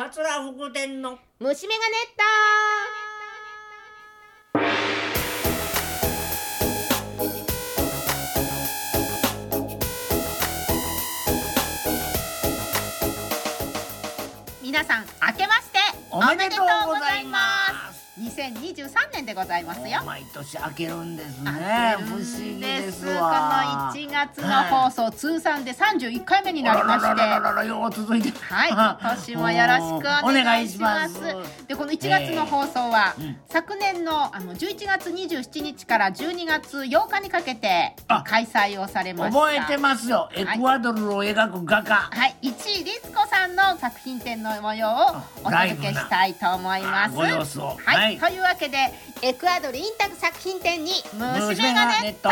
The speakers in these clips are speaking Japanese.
桂福店の。虫眼鏡と皆さん明けましておめでとうございます2023年でございますよ毎年開けるんですね不思議ですこのわ1月の放送、通算で31回目になりましてはい、今年もよろしくお願いします。で、この1月の放送は、えーうん昨年のあの11月27日から12月8日にかけてあ開催をされました。覚えてますよエクアドルを描く画家、はい、1位律子さんの作品展の模様をお届けしたいと思います。はい、はいというわけでエクアドルインタク作品展に虫虫眼鏡眼鏡と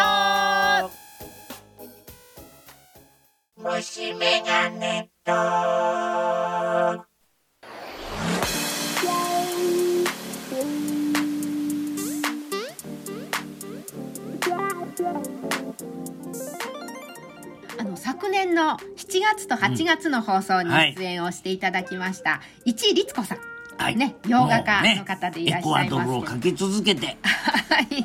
と虫眼鏡とあの昨年の7月と8月の放送に出演をしていただきました、1位律子さん。はい。ね洋画家の方でいらっしゃいますけど。エクアドルを描き続けて。はい。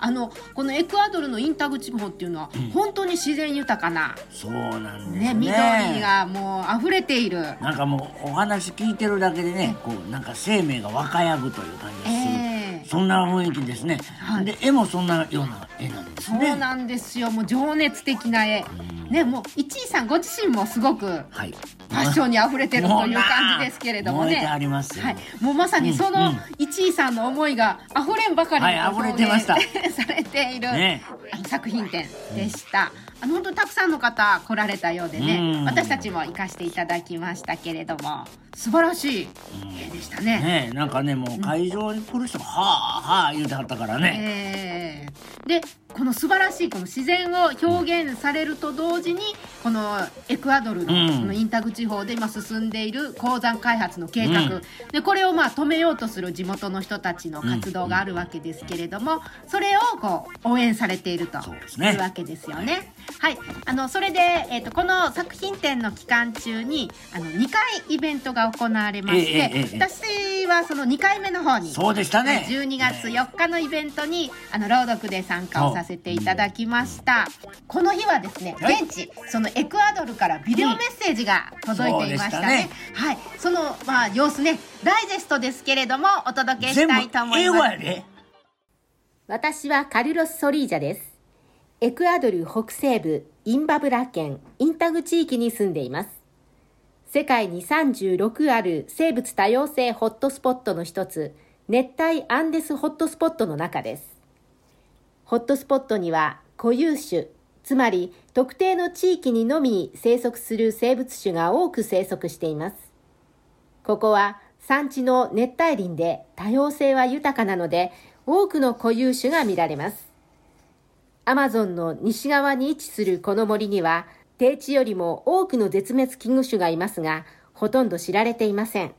あのこのエクアドルのインタグ地方っていうのは、本当に自然豊かなそうなんですね。ね緑がもう溢れている。なんかもうお話聞いてるだけでねこうなんか生命が若やぐという感じがする、ええ。そんな雰囲気ですね、はい。で絵もそんなような絵なんですそうね。なんですよ。もう情熱的な絵。ね、もう一位さんご自身もすごくフはい。ァッションに溢れてるという感じですけれどもね。はい、もうまさにその一位さんの思いが溢れんばかりはい溢れてました。表 現されている、ね。あの作品展でした。あの本当にたくさんの方来られたようでね、うん。私たちも行かせていただきましたけれども。素晴らしい絵でしたね。ね。なんかねもう会場に来る人がはあはあ言うてはったからね、えーでこの素晴らしいこの自然を表現されると同時にこのエクアドルのうんこのインタグ地方で今進んでいる鉱山開発の計画、うん。でこれをまあ止めようとする地元の人たちの活動があるわけですけれども、それをこう応援されているというわけですよね。はい、あのそれで、えー、とこの作品展の期間中にあの2回イベントが行われまして、ええええええ。私はその2回目の方にそうでしたね。12月4日のイベントにあの朗読で参加をさせていただきました。この日はですねはい。現地そのエクアドルからビデオメッセージが届いていましたね,、はい。そのまあ様子ねダイジェストですけれどもお届けしたいと思います。私はカルロス・ソリージャです。エクアドル北西部インバブラ県インタグ地域に住んでいます。世界に36ある生物多様性ホットスポットの一つ、熱帯アンデスホットスポットの中です。ホットスポットには固有種、つまり特定の地域にのみ生息する生物種が多く生息しています。ここは山地の熱帯林で多様性は豊かなので多くの固有種が見られます。アマゾンの西側に位置するこの森には低地よりも多くの絶滅危惧種がいますがほとんど知られていません。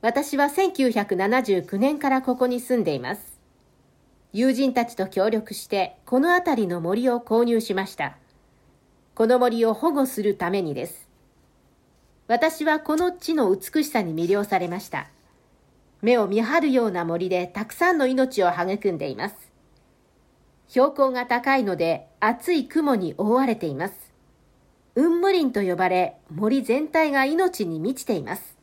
私は1979年からここに住んでいます。友人たちと協力してこの辺りの森を購入しました。この森を保護するためにです。私はこの地の美しさに魅了されました。目を見張るような森でたくさんの命を育んでいます。標高が高いので厚い雲に覆われています。雲霧林と呼ばれ森全体が命に満ちています。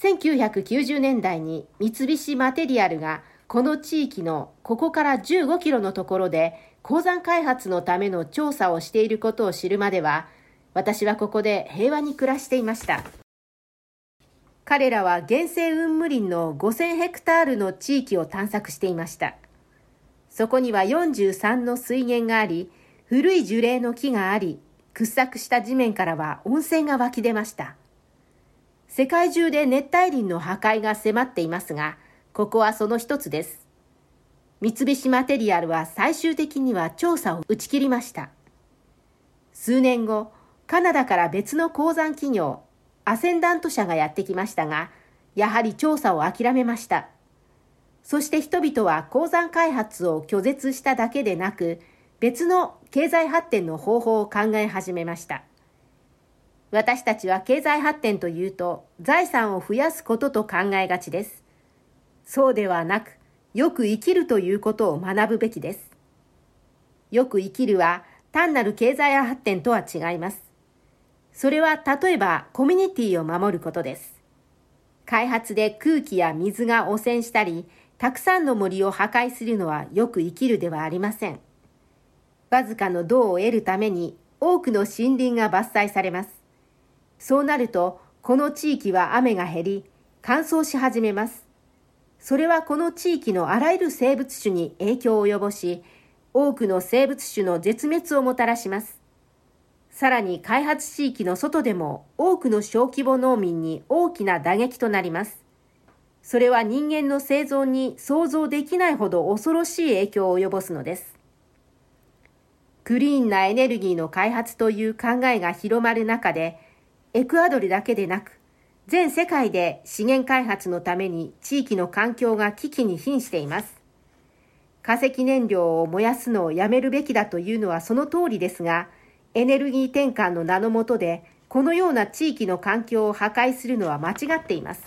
1990年代に三菱マテリアルがこの地域のここから15キロのところで鉱山開発のための調査をしていることを知るまでは私はここで平和に暮らしていました。彼らは原生雲霧林の5000ヘクタールの地域を探索していました。そこには43の水源があり、古い樹齢の木があり、掘削した地面からは温泉が湧き出ました。世界中で熱帯林の破壊が迫っていますが、ここはその一つです。三菱マテリアルは最終的には調査を打ち切りました。数年後、カナダから別の鉱山企業、アセンダント社がやってきましたが、やはり調査を諦めました。そして人々は鉱山開発を拒絶しただけでなく、別の経済発展の方法を考え始めました。私たちは経済発展というと財産を増やすことと考えがちです。そうではなく、よく生きるということを学ぶべきです。よく生きるは単なる経済発展とは違います。それは例えばコミュニティを守ることです。開発で空気や水が汚染したり、たくさんの森を破壊するのはよく生きるではありません。わずかの銅を得るために多くの森林が伐採されます。そうなると、この地域は雨が減り、乾燥し始めます。それはこの地域のあらゆる生物種に影響を及ぼし、多くの生物種の絶滅をもたらします。さらに開発地域の外でも多くの小規模農民に大きな打撃となります。それは人間の生存に想像できないほど恐ろしい影響を及ぼすのです。クリーンなエネルギーの開発という考えが広まる中で、エクアドルだけでなく、全世界で資源開発のために地域の環境が危機に瀕しています。化石燃料を燃やすのをやめるべきだというのはその通りですが、エネルギー転換の名のもとで、このような地域の環境を破壊するのは間違っています。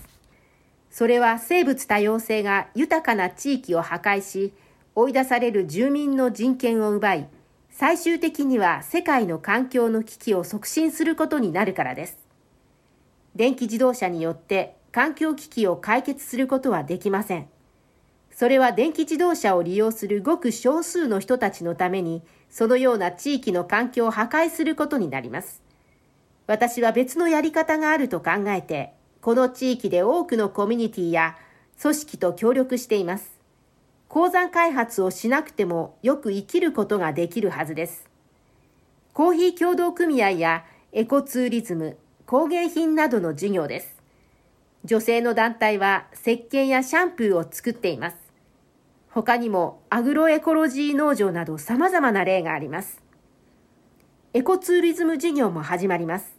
それは生物多様性が豊かな地域を破壊し、追い出される住民の人権を奪い、最終的には世界の環境の危機を促進することになるからです。電気自動車によって環境危機を解決することはできません。それは電気自動車を利用するごく少数の人たちのために、そのような地域の環境を破壊することになります。私は別のやり方があると考えて、この地域で多くのコミュニティや組織と協力しています。鉱山開発をしなくてもよく生きることができるはずです。コーヒー協同組合やエコツーリズム、工芸品などの事業です。女性の団体は石鹸やシャンプーを作っています。他にもアグロエコロジー農場など様々な例があります。エコツーリズム事業も始まります。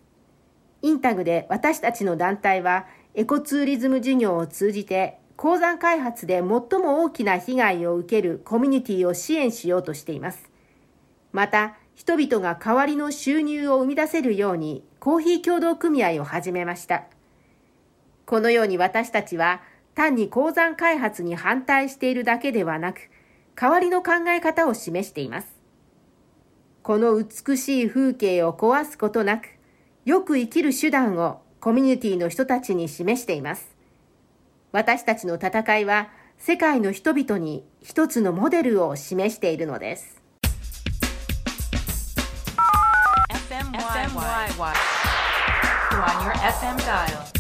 インタグで私たちの団体はエコツーリズム事業を通じて鉱山開発で最も大きな被害を受けるコミュニティを支援しようとしています。また、人々が代わりの収入を生み出せるようにコーヒー協同組合を始めました。このように私たちは単に鉱山開発に反対しているだけではなく、代わりの考え方を示しています。この美しい風景を壊すことなく、よく生きる手段をコミュニティの人たちに示しています。私たちの戦いは世界の人々に一つのモデルを示しているのです。Your FM dial.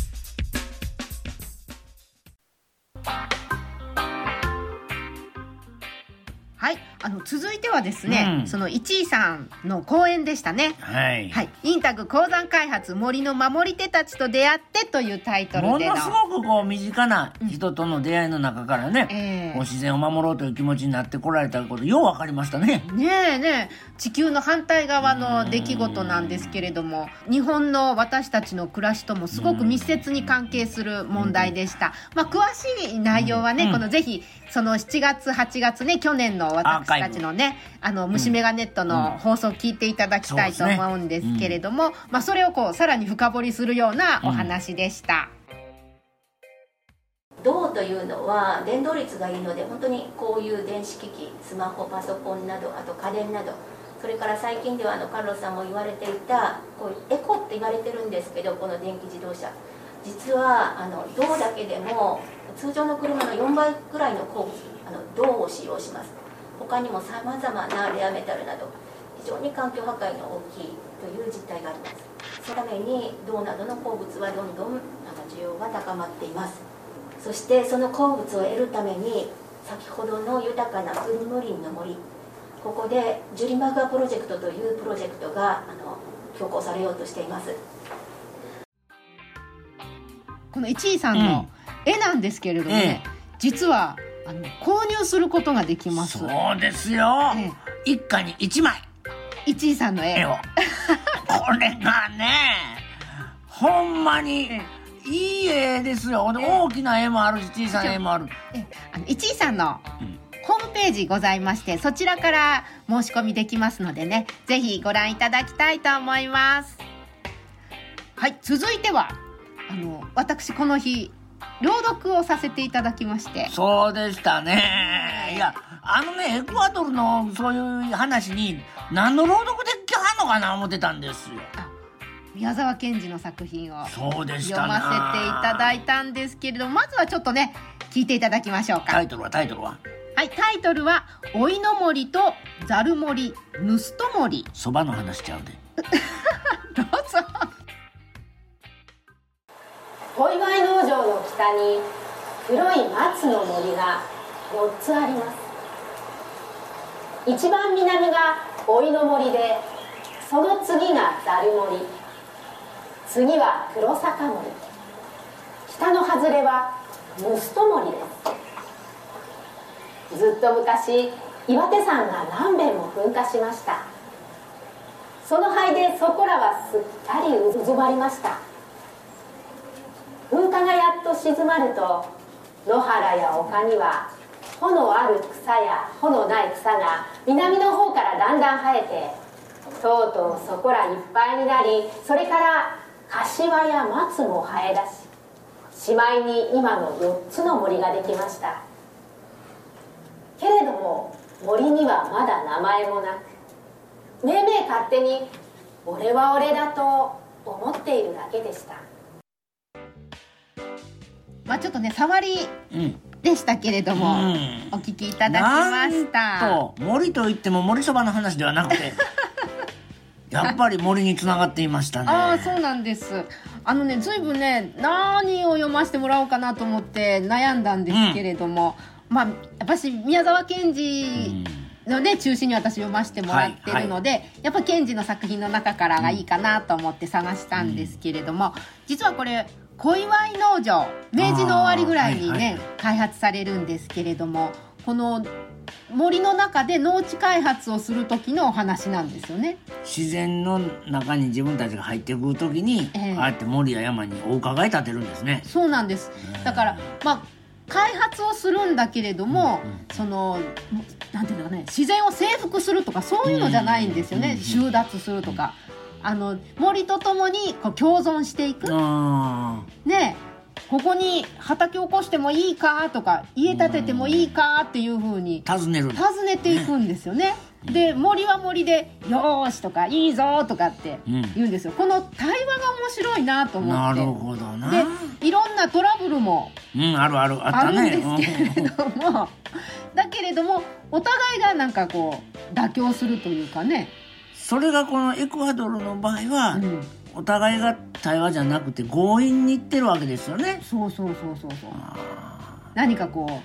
あの続いてはですね、うん、その一位さんの講演でしたね。はい。はい。インタグ鉱山開発森の守り手たちと出会ってというタイトルでものすごくこう身近な人との出会いの中からね、うんえー、こう自然を守ろうという気持ちになってこられたことよう分かりましたね。ねえねえ地球の反対側の出来事なんですけれども、日本の私たちの暮らしともすごく密接に関係する問題でした。まあ詳しい内容はね、このぜひその7月8月ね去年の私たちのねあの虫眼鏡ネットの放送を聞いていただきたいと思うんですけれども、まあそれをこうさらに深掘りするようなお話でした。銅というのは電動率がいいので本当にこういう電子機器スマホパソコンなどあと家電などそれから最近ではあのカルロスさんも言われていたこうエコって言われてるんですけどこの電気自動車。実はあの銅だけでも通常の車の4倍くらいの鉱物あの銅を使用します他にもさまざまなレアメタルなど非常に環境破壊の大きいという実態があります。そのために銅などの鉱物はどんどん需要が高まっています。そしてその鉱物を得るために先ほどの豊かなクリムリンの森ここでジュリマグアプロジェクトというプロジェクトがあの強行されようとしています。この1位さんの絵なんですけれどもね、ええ、実はあの購入することができます。そうですよ、ええ、一家に1枚。1位さんの絵。を。これがねほんまに、いい絵ですよ、大きな絵もあるし小さな絵もある。あの1位さんの、ホームページございましてそちらから申し込みできますのでねぜひご覧いただきたいと思います。はい続いてはあの私この日朗読をさせていただきまして。そうでしたね。いやあのねエクアドルのそういう話に何の朗読できはんのかな思ってたんですよ。宮沢賢治の作品をそうでした読なませていただいたんですけれどもまずはちょっとね聞いていただきましょうか。タイトルはタイトルは？はいタイトルは「おいの森とざる森盗人森。そばの話しちゃうで」小祝農場の北に黒い松の森が4つあります。一番南がおいの森でその次がざる森。次は黒坂森。北の外れはムスト森です。ずっと昔岩手山が何遍も噴火しました。その灰でそこらはすっかりうずまりました。噴火がやっと静まると野原や丘には穂のある草や穂のない草が南の方からだんだん生えてとうとうそこらいっぱいになりそれから柏や松も生え出ししまいに今の4つの森ができました。けれども森にはまだ名前もなくめいめい勝手に「俺は俺だ」と思っているだけでした。まあちょっとね触りうんでしたけれども、うん。お聞きいただきました。なんと森といっても森そばの話ではなくて やっぱり森につながっていましたね。ああそうなんです。あのねずいぶんね何を読ませてもらおうかなと思って悩んだんですけれども、まあ私宮沢賢治のね中心に私読ませてもらってるので、やっぱ賢治の作品の中からがいいかなと思って探したんですけれども、実はこれ小祝農場明治の終わりぐらいにね、はいはい。開発されるんですけれどもこの森の中で農地開発をする時のお話なんですよね。自然の中に自分たちが入ってくる時に、ええ。ああやって森や山にお伺い立てるんですね。そうなんです。だからまあ開発をするんだけれども、うんうん。そのなんていうのかね自然を征服するとかそういうのじゃないんですよね、うん。収奪するとかあの森とともにこう共存していく。あねここに畑起こしてもいいかとか家建ててもいいかっていうふうに。あ尋ねる。尋ねていくんですよね。で森は森で「よーし」とか「いいぞ」とかって言うんですよ。この対話が面白いなと思って。なるほどな。でいろんなトラブルもうんあるあるあるんですけれども、だけれどもお互いがなんかこう妥協するというかね、それがこのエクアドルの場合は、うん、お互いが対話じゃなくて強引に言ってるわけですよね。そうそうそうそうそう。あ何かこ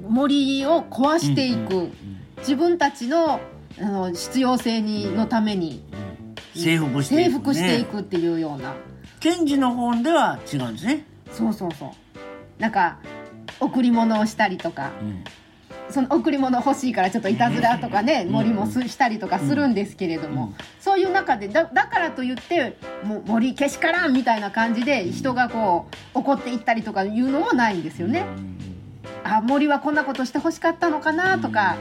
う森を壊していく、うんうんうん自分たちのあの必要性にのために。征服していく、ね、征服していくっていうような、検事の方では違うんですね、そうそうそう。なんか贈り物をしたりとか。うんその贈り物欲しいからちょっといたずらとかねうん。森もすしたりとかするんですけれども、うん。そういう中でだだからといってもう森けしからんみたいな感じで人がこう怒っていったりとかいうのもないんですよね。あ森はこんなことしてほしかったのかなとか、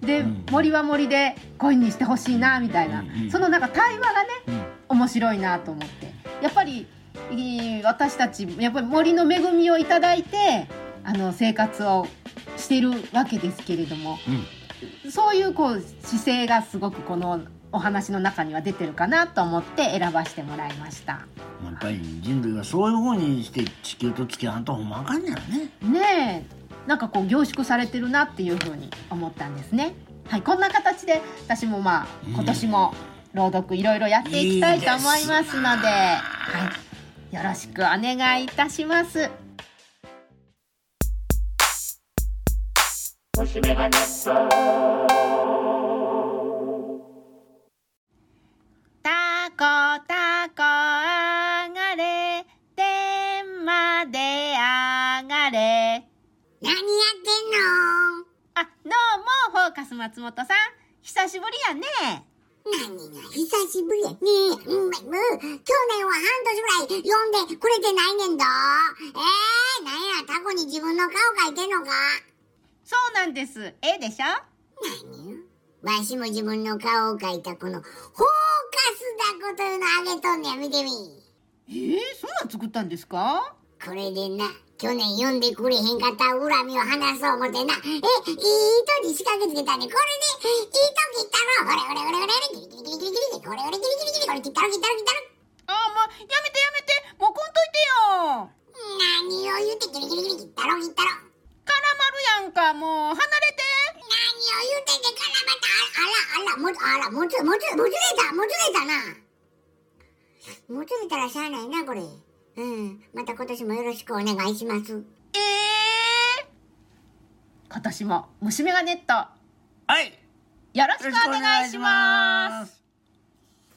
でうん。森は森でこういうふうにしてほしいなみたいな、うんそのなんか対話がねうん。面白いなと思って。やっぱり私たちやっぱり森の恵みをいただいてあの生活をしているわけですけれどもうんそういうこう姿勢がすごくこのお話の中には出てるかなと思って選ばせてもらいました。やっぱり人類はそういうふうにして地球と付き合わんとほんまあかんねやろねねえなんかこう凝縮されてるなっていうふうに思ったんですね。はい、こんな形で私もまあうん今年も朗読いろいろやっていきたいと思いますので、はい、よろしくお願いいたします。星メガネタコタコあがれ。天まであがれ。何やってんの？あどうもフォーカス松本さん。久しぶりやね。何が久しぶりやね。うん、去年は半年ぐらい読んでくれてないねんだ。えー、なんや、タコに自分の顔描いてんのか？そうなんです。ええでしょ？何よ？わしも自分の顔を描いたこの、フォーカスだこというのあげとんねや、見てみ。えー、そんなん作ったんですか？これでな、去年読んでくれへんかった恨みを話そう思ってな、え、いい糸に仕掛けつけたね。これで、糸切ったろ。ほれほれほれほれ、ギリギリギリギリギリギリ、これほれギリギリギリ、これ切ったろ切ったろ切ったろ。あーもうやめてやめて。もうこんといてよ。何を言うてギリギリギリ切ったろ切ったろ。絡まるやんかもう離れて何を言うてんねん、からまた、あら、あら、もつ、あら、もつ、もつ、もつれた、もつれたな。もつれたらしゃあないな、これ。うん。また今年もよろしくお願いします。ええ今年も虫眼鏡ネットはいよろしくお願いします